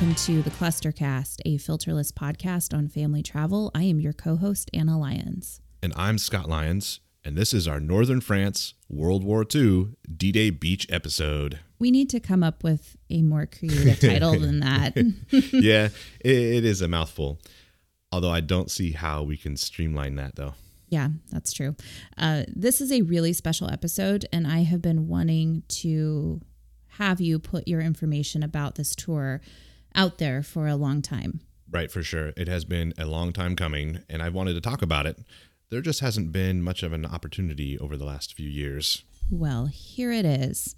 Welcome to the Clustercast, a filterless podcast on family travel. I am your co host, Anna Lyons. And I'm Scott Lyons, and this is our Northern France World War II D Day Beach episode. We need to come up with a more creative title than that. yeah, it, it is a mouthful. Although I don't see how we can streamline that, though. Yeah, that's true. Uh, this is a really special episode, and I have been wanting to have you put your information about this tour out there for a long time. Right, for sure. It has been a long time coming, and I've wanted to talk about it. There just hasn't been much of an opportunity over the last few years. Well, here it is.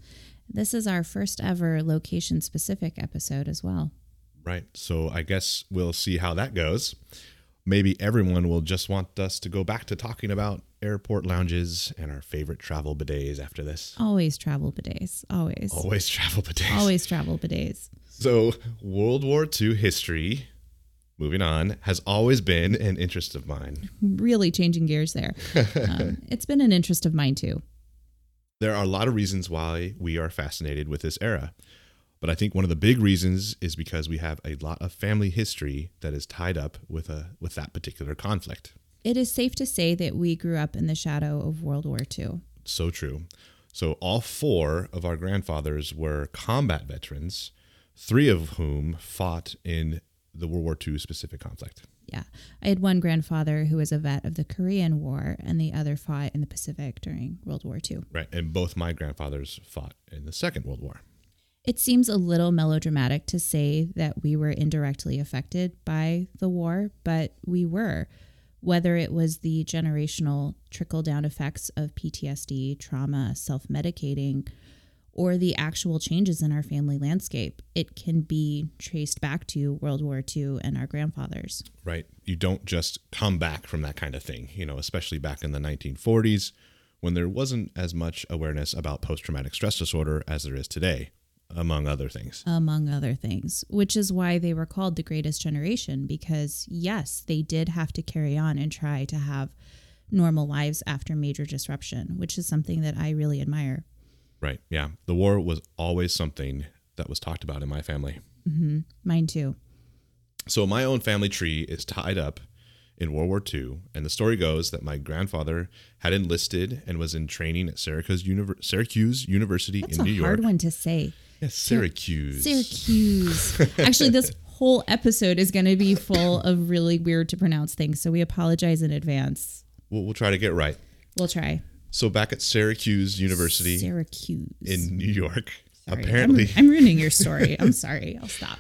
This is our first ever location specific episode as well. Right. So I guess we'll see how that goes. Maybe everyone will just want us to go back to talking about airport lounges and our favorite travel bidets after this. Always travel bidets. Always. Always travel bidets. Always travel bidets. So, World War II history, moving on, has always been an interest of mine. Really changing gears there. um, it's been an interest of mine too. There are a lot of reasons why we are fascinated with this era. But I think one of the big reasons is because we have a lot of family history that is tied up with a with that particular conflict. It is safe to say that we grew up in the shadow of World War II. So true. So all four of our grandfathers were combat veterans, three of whom fought in the World War II specific conflict. Yeah. I had one grandfather who was a vet of the Korean War, and the other fought in the Pacific during World War II. Right. And both my grandfathers fought in the Second World War. It seems a little melodramatic to say that we were indirectly affected by the war, but we were. Whether it was the generational trickle down effects of PTSD, trauma, self medicating, or the actual changes in our family landscape, it can be traced back to World War II and our grandfathers. Right. You don't just come back from that kind of thing, you know, especially back in the 1940s when there wasn't as much awareness about post traumatic stress disorder as there is today among other things. Among other things, which is why they were called the greatest generation because, yes, they did have to carry on and try to have normal lives after major disruption, which is something that I really admire. Right. Yeah. The war was always something that was talked about in my family. Mm-hmm. Mine too. So, my own family tree is tied up in World War II, and the story goes that my grandfather had enlisted and was in training at Syracuse, Univer- Syracuse University That's in New York. Hard one to say. Yes, Syracuse. Syracuse. Actually, this whole episode is going to be full of really weird to pronounce things, so we apologize in advance. We'll, we'll try to get right. We'll try. So back at Syracuse University, Syracuse in New York, Sorry, apparently I'm, I'm ruining your story. I'm sorry. I'll stop.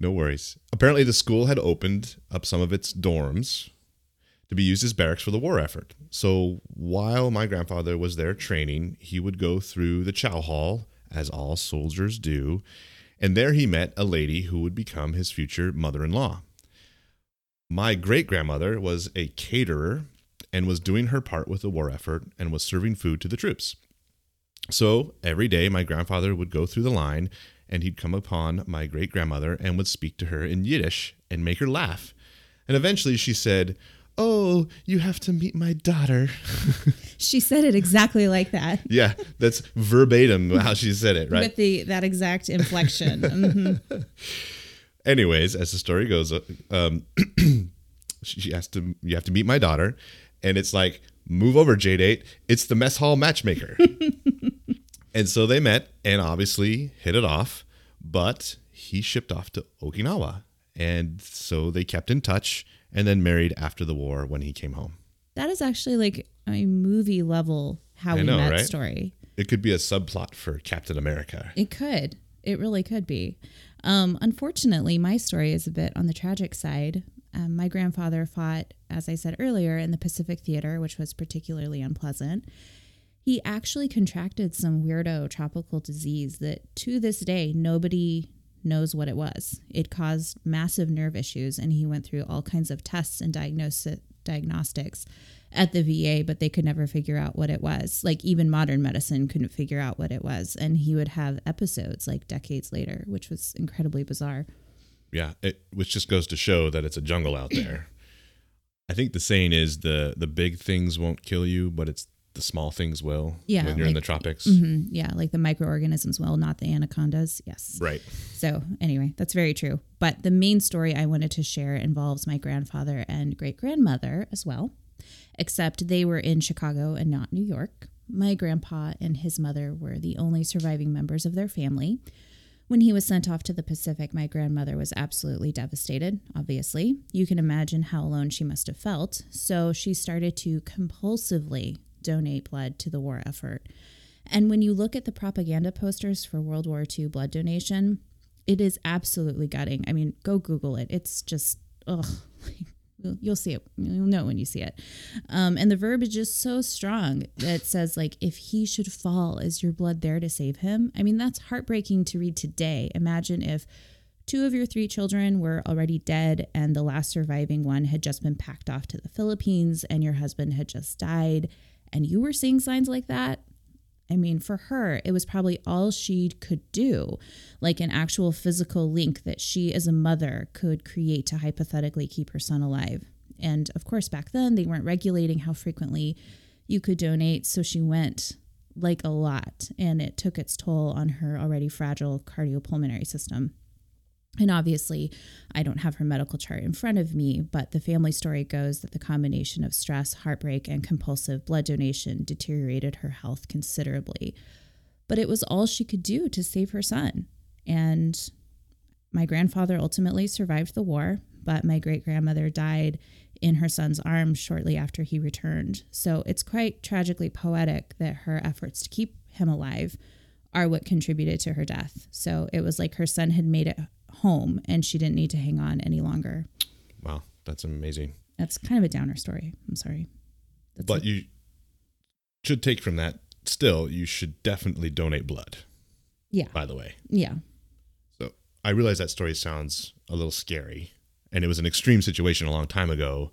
No worries. Apparently, the school had opened up some of its dorms to be used as barracks for the war effort. So while my grandfather was there training, he would go through the chow hall, as all soldiers do, and there he met a lady who would become his future mother in law. My great grandmother was a caterer and was doing her part with the war effort and was serving food to the troops. So every day, my grandfather would go through the line and he'd come upon my great grandmother and would speak to her in Yiddish and make her laugh. And eventually she said, Oh, you have to meet my daughter. She said it exactly like that. yeah, that's verbatim how she said it, right? With the that exact inflection. Mhm. Anyways, as the story goes, um, she has to, you have to meet my daughter. And it's like, move over, JDate. It's the mess hall matchmaker. and so they met and obviously hit it off. But he shipped off to Okinawa. And so they kept in touch and then married after the war when he came home. That is actually like a movie level how I we know, met right? story. It could be a subplot for Captain America. It could. It really could be. Um, unfortunately, my story is a bit on the tragic side. Um, my grandfather fought, as I said earlier, in the Pacific Theater, which was particularly unpleasant. He actually contracted some weirdo tropical disease that to this day nobody knows what it was. It caused massive nerve issues, and he went through all kinds of tests and diagnosis, diagnostics at the VA, but they could never figure out what it was. Like even modern medicine couldn't figure out what it was. And he would have episodes like decades later, which was incredibly bizarre. Yeah, it, which just goes to show that it's a jungle out there. I think the saying is the the big things won't kill you, but it's the small things will Yeah, when you're in the like- tropics. Mhm, yeah, like the microorganisms will, not the anacondas. Yes. Right. So, anyway, that's very true. But the main story I wanted to share involves my grandfather and great grandmother as well, except they were in Chicago and not New York. My grandpa and his mother were the only surviving members of their family. When he was sent off to the Pacific, my grandmother was absolutely devastated, obviously. You can imagine how alone she must have felt. So she started to compulsively donate blood to the war effort. And when you look at the propaganda posters for World War II blood donation, it is absolutely gutting. I mean, go Google it. It's just, ugh. You'll see it. You'll know when you see it. Um, and the verbiage is just so strong that says, like, if he should fall, is your blood there to save him? I mean, that's heartbreaking to read today. Imagine if two of your three children were already dead and the last surviving one had just been packed off to the Philippines and your husband had just died and you were seeing signs like that. I mean, for her, it was probably all she could do, like an actual physical link that she as a mother could create to hypothetically keep her son alive. And of course, back then, they weren't regulating how frequently you could donate. So she went like a lot, and it took its toll on her already fragile cardiopulmonary system. And obviously, I don't have her medical chart in front of me, but the family story goes that the combination of stress, heartbreak, and compulsive blood donation deteriorated her health considerably. But it was all she could do to save her son. And my grandfather ultimately survived the war, but my great grandmother died in her son's arms shortly after he returned. So it's quite tragically poetic that her efforts to keep him alive are what contributed to her death. So it was like her son had made it home and she didn't need to hang on any longer. Wow, that's amazing. That's kind of a downer story. I'm sorry. That's But you should take from that still, you should definitely donate blood, yeah. by the way. Yeah. So I realize that story sounds a little scary, and it was an extreme situation a long time ago,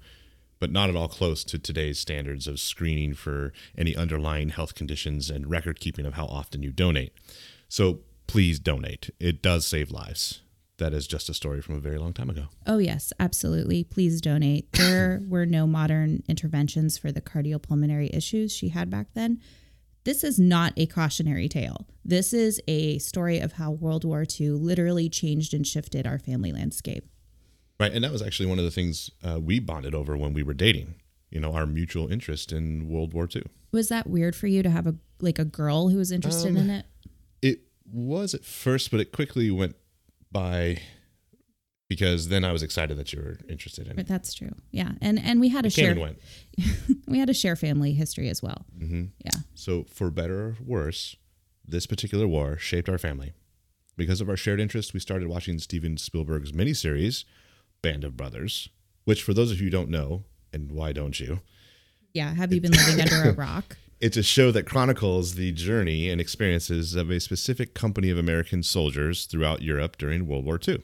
but not at all close to today's standards of screening for any underlying health conditions and record keeping of how often you donate. So please donate. It does save lives. That is just a story from a very long time ago. Oh, yes, absolutely. Please donate. There were no modern interventions for the cardiopulmonary issues she had back then. This is not a cautionary tale. This is a story of how World War II literally changed and shifted our family landscape. Right. And that was actually one of the things uh, we bonded over when we were dating, you know, our mutual interest in World War II. Was that weird for you to have a like a girl who was interested Um, in it? It was at first, but it quickly went by because then I was excited that you were interested in But it. that's true. Yeah. And and we had a It came share we had a share family history as well. hmm Yeah. So, for better or worse, this particular war shaped our family. Because of our shared interest, we started watching Steven Spielberg's miniseries, Band of Brothers, which, for those of you who don't know, and why don't you, Yeah. Have you been living under a rock? It's a show that chronicles the journey and experiences of a specific company of American soldiers throughout Europe during World War II.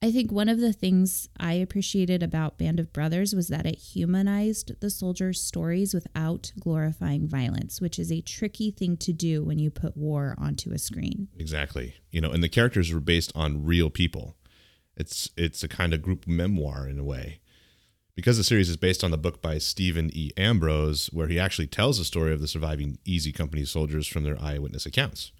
I think one of the things I appreciated about Band of Brothers was that it humanized the soldiers' stories without glorifying violence, which is a tricky thing to do when you put war onto a screen. Exactly. You know, and the characters were based on real people. It's it's a kind of group memoir in a way. Because the series is based on the book by Stephen E. Ambrose, where he actually tells the story of the surviving Easy Company soldiers from their eyewitness accounts.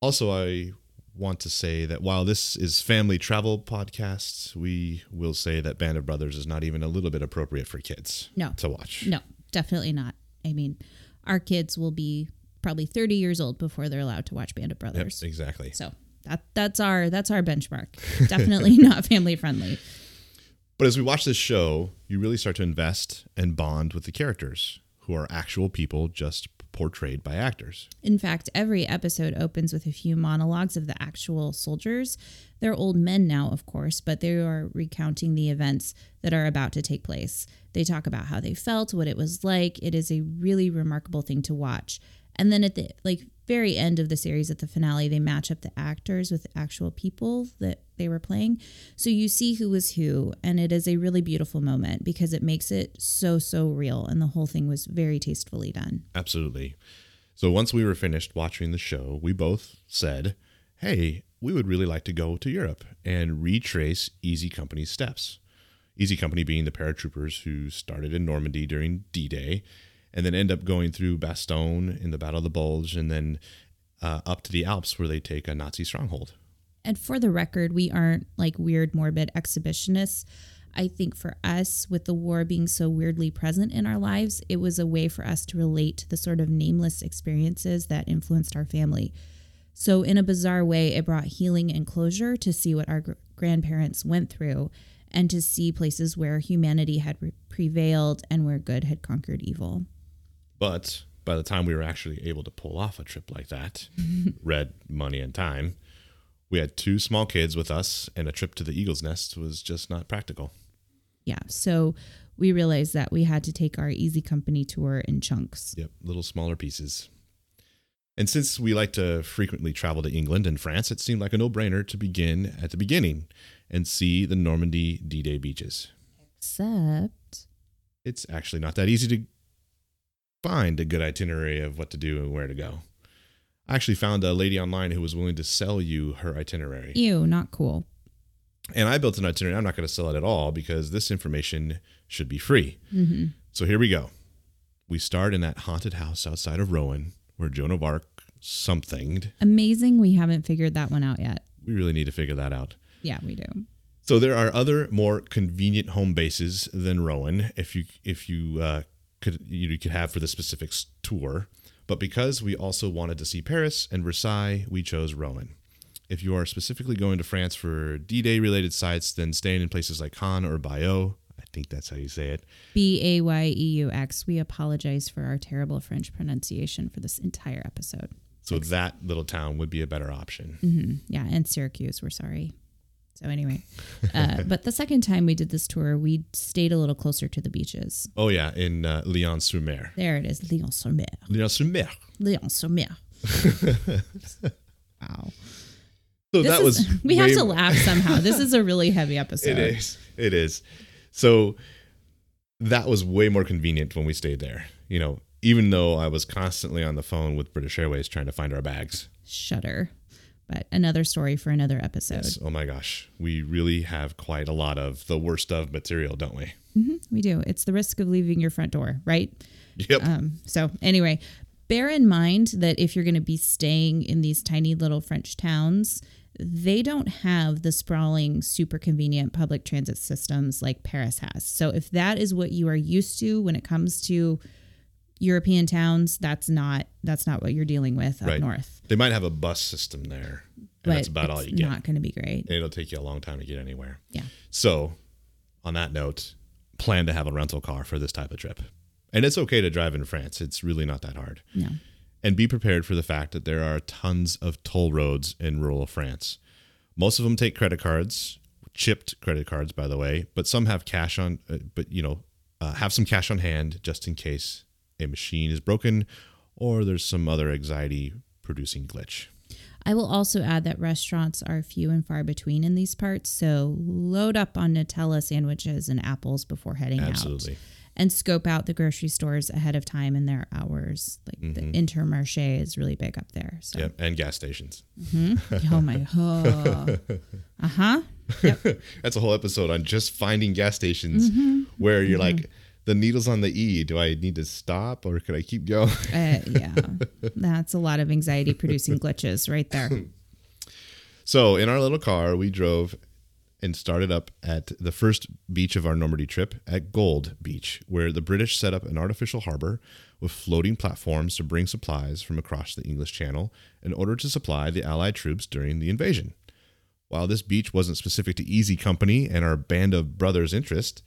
Also, I want to say that while this is family travel podcasts, we will say that Band of Brothers is not even a little bit appropriate for kids No. to watch. No, definitely not. I mean, our kids will be probably 30 years old before they're allowed to watch Band of Yep, Brothers. exactly. So that that's our that's our benchmark. Definitely not family friendly. But as we watch this show, you really start to invest and bond with the characters who are actual people just portrayed by actors. In fact, every episode opens with a few monologues of the actual soldiers. They're old men now, of course, but they are recounting the events that are about to take place. They talk about how they felt, what it was like. It is a really remarkable thing to watch. And then at the like very end of the series at the finale, they match up the actors with actual people that they were playing. So you see who was who, and it is a really beautiful moment because it makes it so so real and the whole thing was very tastefully done. Absolutely. So once we were finished watching the show, we both said, hey, we would really like to go to Europe and retrace Easy Company's steps. Easy Company being the paratroopers who started in Normandy during D Day and then end up going through Bastogne in the Battle of the Bulge, and then uh, up to the Alps where they take a Nazi stronghold. And for the record, we aren't like weird, morbid exhibitionists. I think for us, with the war being so weirdly present in our lives, it was a way for us to relate to the sort of nameless experiences that influenced our family. So, in a bizarre way, it brought healing and closure to see what our gr- grandparents went through and to see places where humanity had re- prevailed and where good had conquered evil. But by the time we were actually able to pull off a trip like that, red money and time, we had two small kids with us, and a trip to the Eagle's Nest was just not practical. Yeah. So, we realized that we had to take our easy company tour in chunks. Yep, little smaller pieces. And since we like to frequently travel to England and France, it seemed like a no brainer to begin at the beginning and see the Normandy D Day beaches. Except It's actually not that easy to find a good itinerary of what to do and where to go. I actually found a lady online who was willing to sell you her itinerary. Ew, not cool. And I built an itinerary. I'm not going to sell it at all because this information should be free. hmm So here we go. We start in that haunted house outside of Rouen where Joan of Arc somethinged. Amazing. We haven't figured that one out yet. We really need to figure that out. Yeah, we do. So there are other more convenient home bases than Rouen if you if you uh, could you could have for the specific tour. But because we also wanted to see Paris and Versailles, we chose Rouen. If you are specifically going to France for D-Day related sites, then staying in places like Caen or Bayeux, I think that's how you say it, B A Y E U X. We apologize for our terrible French pronunciation for this entire episode. so that little town would be a better option. hmm Yeah, and Syracuse. We're sorry. So anyway, uh, but the second time we did this tour, we stayed a little closer to the beaches. Oh yeah, in uh, Lion-sur-Mer. There it is, Lion-sur-Mer. Lion-sur-Mer. Lion-sur-Mer. wow. So This that is- was we have to laugh somehow. This is a really heavy episode. It is. It is. So that was way more convenient when we stayed there. You know, even though I was constantly on the phone with British Airways trying to find our bags. Shudder. But another story for another episode. Yes. Oh my gosh. We really have quite a lot of the worst of material, don't we? hmm we do. It's the risk of leaving your front door, right? Yep. Um, so anyway, bear in mind that if you're going to be staying in these tiny little French towns, they don't have the sprawling, super convenient public transit systems like Paris has. So if that is what you are used to when it comes to European towns, that's not that's not what you're dealing with up Right. north. They might have a bus system there. And But that's about all you get. not going to be great. and it'll take you a long time to get anywhere. Yeah. So, on that note, plan to have a rental car for this type of trip. And it's okay to drive in France. It's really not that hard. No. and be prepared for the fact that there are tons of toll roads in rural France. Most of them take credit cards, chipped credit cards, by the way, but some have cash on, uh, but you know, uh, have some cash on hand just in case a machine is broken or there's some other anxiety producing glitch. I will also add that restaurants are few and far between in these parts, so load up on Nutella sandwiches and apples before heading out. Absolutely. And scope out the grocery stores ahead of time in their hours. Like the mm-hmm. Intermarché is really big up there. So, Yep. And gas stations. Mm-hmm. oh my, oh. uh huh. Yep. That's a whole episode on just finding gas stations mm-hmm. where you're like, the needle's on the E. Do I need to stop or could I keep going? Uh, yeah, that's a lot of anxiety producing glitches right there. So in our little car, we drove and started up at the first beach of our Normandy trip at Gold Beach, where the British set up an artificial harbor with floating platforms to bring supplies from across the English Channel in order to supply the Allied troops during the invasion. While this beach wasn't specific to Easy Company and our band of brothers' interest,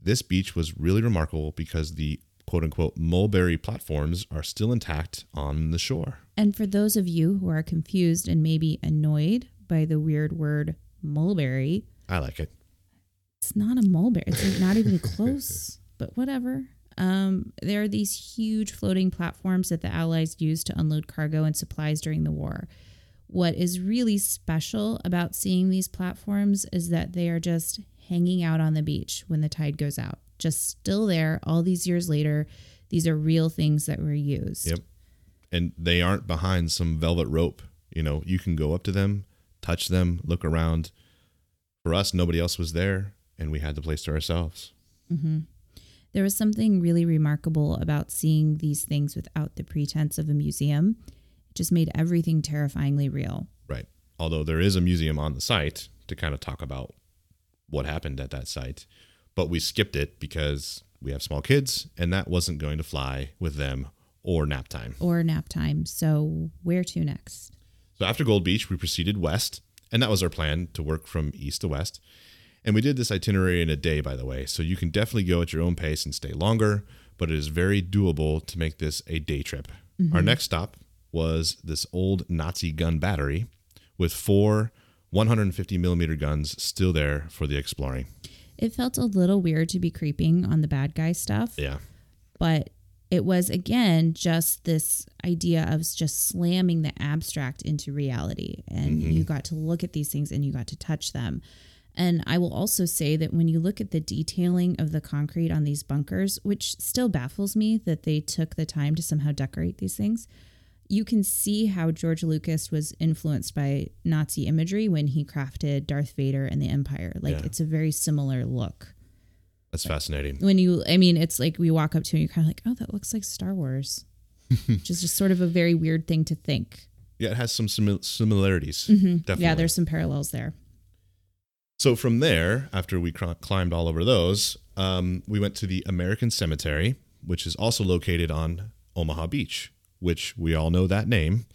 this beach was really remarkable because the quote unquote mulberry platforms are still intact on the shore. And for those of you who are confused and maybe annoyed by the weird word mulberry, I like it. it's not a mulberry. It's not even close, but whatever. Um, there are these huge floating platforms that the Allies used to unload cargo and supplies during the war. What is really special about seeing these platforms is that they are just hanging out on the beach when the tide goes out, just still there all these years later. These are real things that were used. Yep. And they aren't behind some velvet rope. You know, you can go up to them, touch them, look around. For us, nobody else was there, and we had the place to ourselves. There There was something really remarkable about seeing these things without the pretense of a museum. It just made everything terrifyingly real. Right. Although there is a museum on the site to kind of talk about what happened at that site, but we skipped it because we have small kids and that wasn't going to fly with them or nap time. Or nap time. So, where to next? So after Gold Beach, we proceeded west, and that was our plan to work from east to west. And we did this itinerary in a day, by the way, so you can definitely go at your own pace and stay longer, but it is very doable to make this a day trip. Our mm-hmm. next stop was this old Nazi gun battery with four 150 millimeter guns still there for the exploring. It felt a little weird to be creeping on the bad guy stuff. Yeah. but it was again just this idea of just slamming the abstract into reality and mm-hmm. you got to look at these things and you got to touch them and i will also say that when you look at the detailing of the concrete on these bunkers which still baffles me that they took the time to somehow decorate these things you can see how George Lucas was influenced by Nazi imagery when he crafted Darth Vader and the Empire. Like Yeah. it's a very similar look That's fascinating. when you i mean it's like we walk up to and you're kind of like oh that looks like star wars which is just sort of a very weird thing to think Yeah, it has some simil- similarities. Definitely. Mm-hmm. yeah there's some parallels there So from there, after we cr- climbed all over those, um, we went to the American Cemetery, which is also located on Omaha Beach, which we all know that name,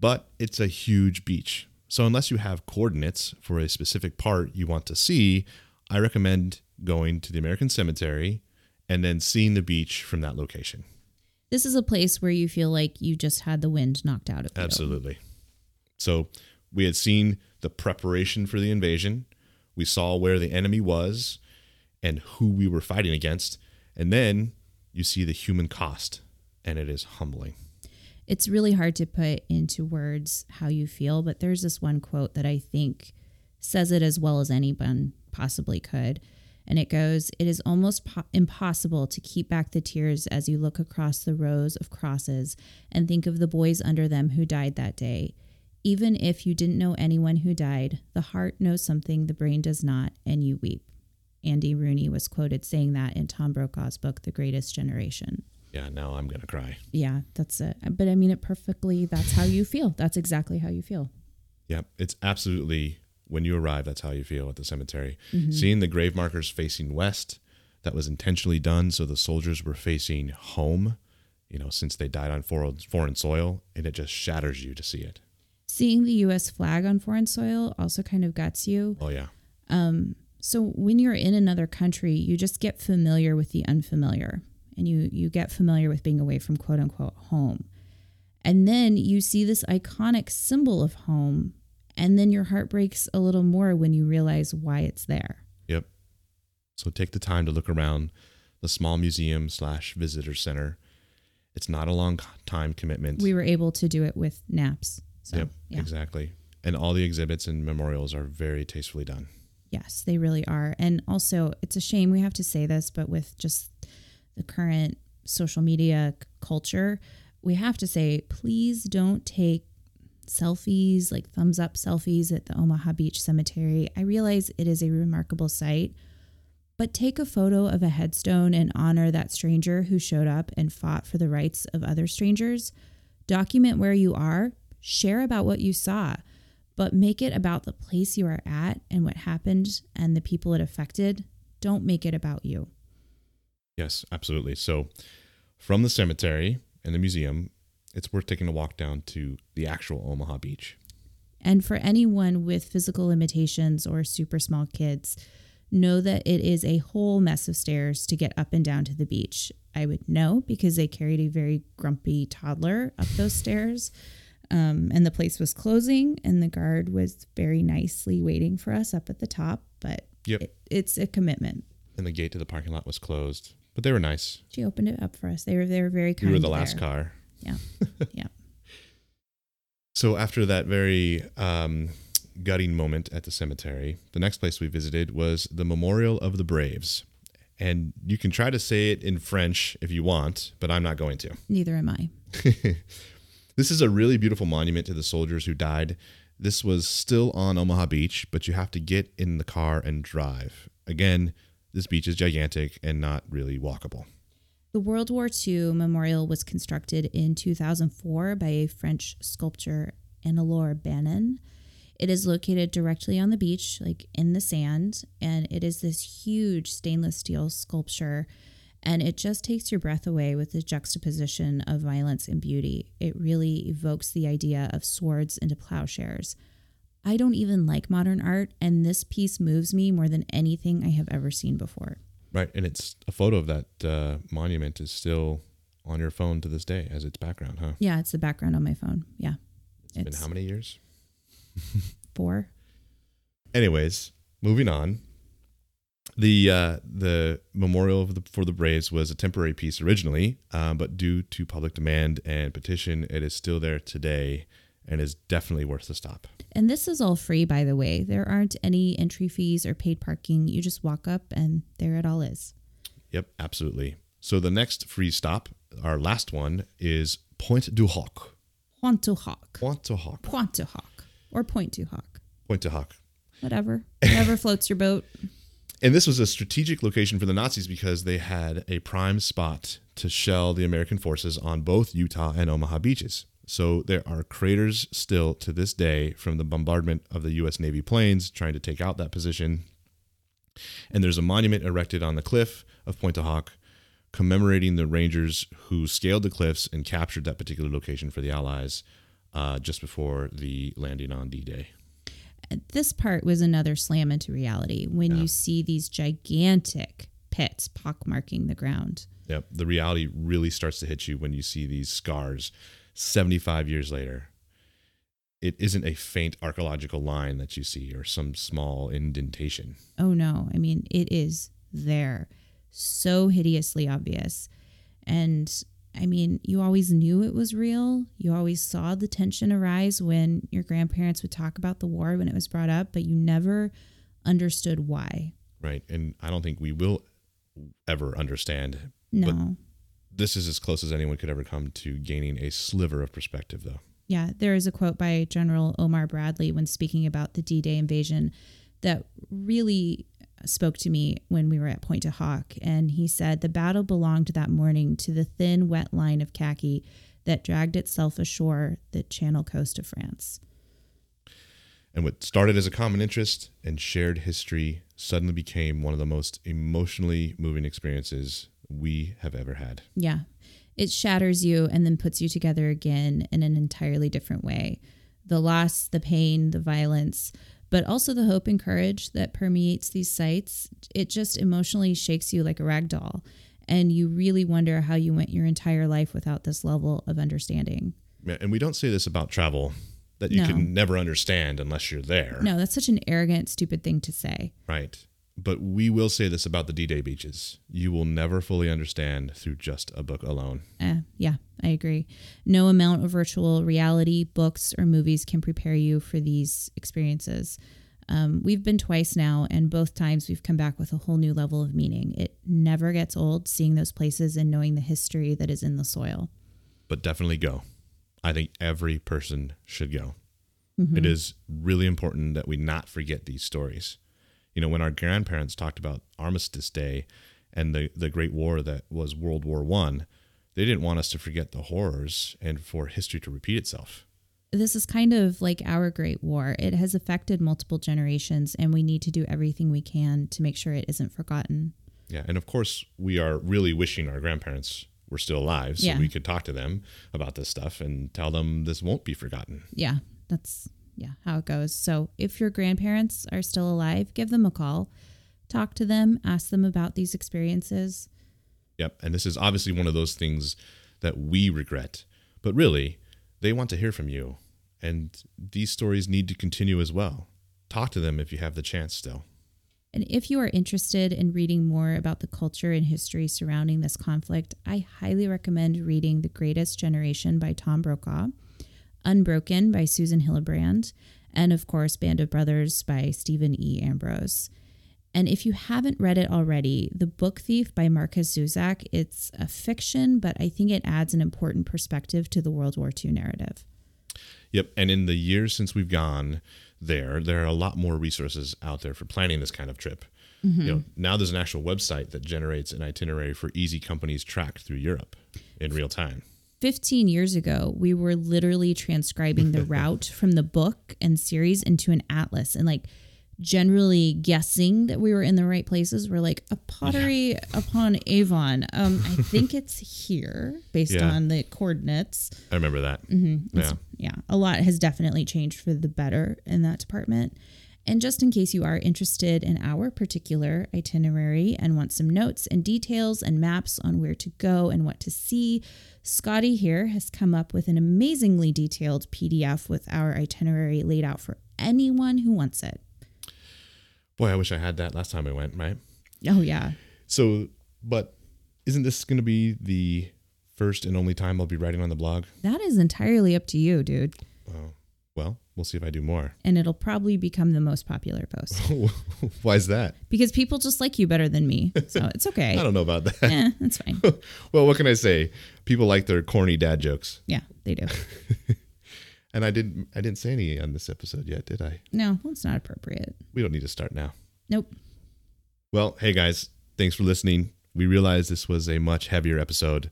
but it's a huge beach. So unless you have coordinates for a specific part you want to see, I recommend going to the American Cemetery and then seeing the beach from that location. this is a place where you feel like you just had the wind knocked out of you Absolutely. So we had seen the preparation for the invasion. We saw where the enemy was and who we were fighting against. And then you see the human cost, and it is humbling. It's really hard to put into words how you feel but there's this one quote that i think says it as well as anyone possibly could. And it goes it is almost po- impossible to keep back the tears as you look across the rows of crosses and think of the boys under them who died that day. Even if you didn't know anyone who died the heart knows something the brain does not and you weep. Andy rooney was quoted saying that in tom brokaw's book the greatest generation Yeah, now I'm going to cry. yeah, that's it. But I mean it perfectly. That's how you feel. That's exactly how you feel. Yeah, It's absolutely when you arrive, that's how you feel at the cemetery. Seeing the grave markers facing west, that was intentionally done so the soldiers were facing home, you know, since they died on foreign, foreign soil, and it just shatters you to see it. Seeing the U.S. flag on foreign soil also kind of guts you. Oh, yeah. Um. So when you're in another country, you just get familiar with the unfamiliar, and you you get familiar with being away from quote unquote home, and then you see this iconic symbol of home, and then your heart breaks a little more when you realize why it's there. Yep. So take the time to look around the small museum slash visitor center. It's not a long time commitment. We were able to do it with naps. So yep, yeah. exactly. And all the exhibits and memorials are very tastefully done. Yes, they really are. And also, it's a shame we have to say this, but with just the current social media culture, we have to say, please don't take selfies, like thumbs up selfies at the Omaha Beach Cemetery. I realize it is a remarkable site, but take a photo of a headstone and honor that stranger who showed up and fought for the rights of other strangers. Document where you are, share about what you saw but make it about the place you are at and what happened and the people it affected. Don't make it about you. Yes, absolutely. So from the cemetery and the museum, it's worth taking a walk down to the actual Omaha Beach. And for anyone with physical limitations or super small kids, know that it is a whole mess of stairs to get up and down to the beach. I would know because they carried a very grumpy toddler up those stairs. Um, and the place was closing, and the guard was very nicely waiting for us up at the top. But Yep. it, it's a commitment. And the gate to the parking lot was closed, but they were nice. She opened it up for us. They were they were very kind. We were the last there. car. Yeah, yeah. So after that very um, gutting moment at the cemetery, the next place we visited was the Memorial of the Braves. And you can try to say it in French if you want, but I'm not going to. Neither am I. This is a really beautiful monument to the soldiers who died. This was still on Omaha Beach, but you have to get in the car and drive. Again, this beach is gigantic and not really walkable. The World War II memorial was constructed in 2004 by a French sculptor, Anilore Banon. It is located directly on the beach, like in the sand, and it is this huge stainless steel sculpture. And it just takes your breath away with the juxtaposition of violence and beauty. It really evokes the idea of swords into plowshares. I don't even like modern art, and this piece moves me more than anything I have ever seen before. Right, and it's a photo of that uh, monument is still on your phone to this day as its background, huh? Yeah, it's the background on my phone. Yeah. It's been how many years? four. Anyways, moving on. The uh, the memorial the, for the Braves was a temporary piece originally, um, but due to public demand and petition, it is still there today and is definitely worth the stop. And this is all free, by the way. There aren't any entry fees or paid parking. You just walk up, and there it all is. Yep, absolutely. So the next free stop, our last one, is Pointe du Hoc. Pointe du Hoc. Pointe du Hoc. Pointe du Hoc. Or Point du Hoc. Pointe du Hoc. Whatever. Whatever floats your boat. And this was a strategic location for the Nazis because they had a prime spot to shell the American forces on both Utah and Omaha beaches. So there are craters still to this day from the bombardment of the U.S. Navy planes trying to take out that position. And there's a monument erected on the cliff of Pointe du Hoc commemorating the Rangers who scaled the cliffs and captured that particular location for the Allies uh, just before the landing on D Day. This part was another slam into reality when yeah. you see these gigantic pits pockmarking the ground. Yep. The reality really starts to hit you when you see these scars 75 years later, it isn't a faint archaeological line that you see or some small indentation. Oh, no. I mean, it is there. So hideously obvious. And I mean, you always knew it was real. You always saw the tension arise when your grandparents would talk about the war when it was brought up, but you never understood why. Right. And I don't think we will ever understand. No this is as close as anyone could ever come to gaining a sliver of perspective, though. Yeah, there is a quote by General Omar Bradley when speaking about the D Day invasion that really spoke to me when we were at Pointe du Hoc. And he said, The battle belonged that morning to the thin, wet line of khaki that dragged itself ashore the Channel coast of France. And what started as a common interest and shared history suddenly became one of the most emotionally moving experiences we have ever had. Yeah. It shatters you and then puts you together again in an entirely different way. The loss, the pain, the violence, but also the hope and courage that permeates these sites. It just emotionally shakes you like a rag doll. And you really wonder how you went your entire life without this level of understanding. And we don't say this about travel that you no. can never understand unless you're there. No, that's such an arrogant, stupid thing to say. Right but we will say this about the D-Day beaches: you will never fully understand through just a book alone. Uh, yeah, I agree. No amount of virtual reality, books, or movies can prepare you for these experiences. Um, we've been twice now, and both times we've come back with a whole new level of meaning. It never gets old seeing those places and knowing the history that is in the soil. But definitely go. I think every person should go. Mm-hmm. It is really important that we not forget these stories you know, when our grandparents talked about Armistice Day and the, the Great War that was World War One, they didn't want us to forget the horrors and for history to repeat itself. This is kind of like our Great War. It has affected multiple generations, and we need to do everything we can to make sure it isn't forgotten. Yeah, and of course, we are really wishing our grandparents were still alive so yeah. we could talk to them about this stuff and tell them this won't be forgotten. Yeah, that's yeah, how it goes. So if your grandparents are still alive, give them a call, talk to them, ask them about these experiences. Yep. And this is obviously one of those things that we regret, but really, they want to hear from you. And these stories need to continue as well. Talk to them if you have the chance still. And if you are interested in reading more about the culture and history surrounding this conflict, I highly recommend reading The Greatest Generation by Tom Brokaw. Unbroken by Susan Hillenbrand, and of course, Band of Brothers by Stephen E. Ambrose. And if you haven't read it already, The Book Thief by Markus Zusak, it's a fiction, but I think it adds an important perspective to the World War II narrative. Yep. And in the years since we've gone there, there are a lot more resources out there for planning this kind of trip. You mm-hmm. know, now there's an actual website that generates an itinerary for easy companies tracked through Europe in real time. 15 years ago, we were literally transcribing the route from the book and series into an atlas and like generally guessing that we were in the right places. We're like a pottery upon Avon. Um, I think it's here based Yeah. on the coordinates. I remember that. Mm-hmm. Yeah. yeah, a lot has definitely changed for the better in that department. And just in case you are interested in our particular itinerary and want some notes and details and maps on where to go and what to see, Scotty here has come up with an amazingly detailed PDF with our itinerary laid out for anyone who wants it. Boy, I wish I had that last time I went, right? Oh, yeah. So, but isn't this going to be the first and only time I'll be writing on the blog? That is entirely up to you, dude. Well, we'll see if I do more. And it'll probably become the most popular post Why is that? because people just like you better than me. So it's okay. I don't know about that. eh, it's fine. well, what can I say? People like their corny dad jokes. Yeah, they do. And I didn't I didn't say any on this episode yet, did I? No, well, it's not appropriate. We don't need to start now. Nope. Well, hey guys, thanks for listening. We realized this was a much heavier episode,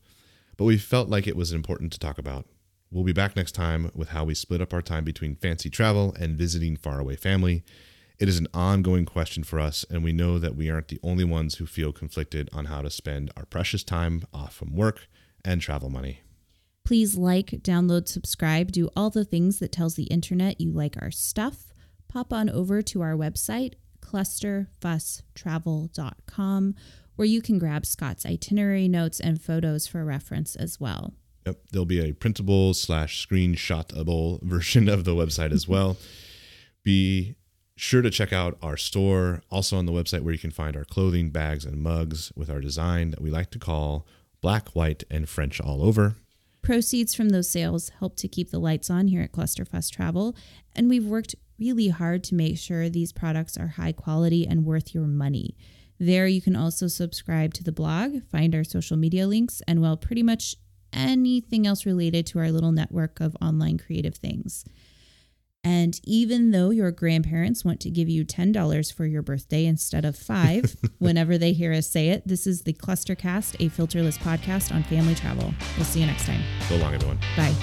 but we felt like it was important to talk about. We'll be back next time with how we split up our time between fancy travel and visiting faraway family. It is an ongoing question for us, and we know that we aren't the only ones who feel conflicted on how to spend our precious time off from work and travel money. Please like, download, subscribe, do all the things that tells the internet you like our stuff. Pop on over to our website, clusterfusstravel.com, where you can grab Scott's itinerary notes and photos for reference as well. Yep, there'll be a printable slash screenshotable version of the website as well. Be sure to check out our store, also on the website where you can find our clothing, bags, and mugs with our design that we like to call black, white, and French all over. Proceeds from those sales help to keep the lights on here at Clusterfuss Travel, and we've worked really hard to make sure these products are high quality and worth your money. There, you can also subscribe to the blog, find our social media links, and well, pretty much anything else related to our little network of online creative things. And even though your grandparents want to give you $10 for your birthday instead of five, whenever they hear us say it, this is the Clustercast, a filterless podcast on family travel. We'll see you next time. So long, everyone. Bye.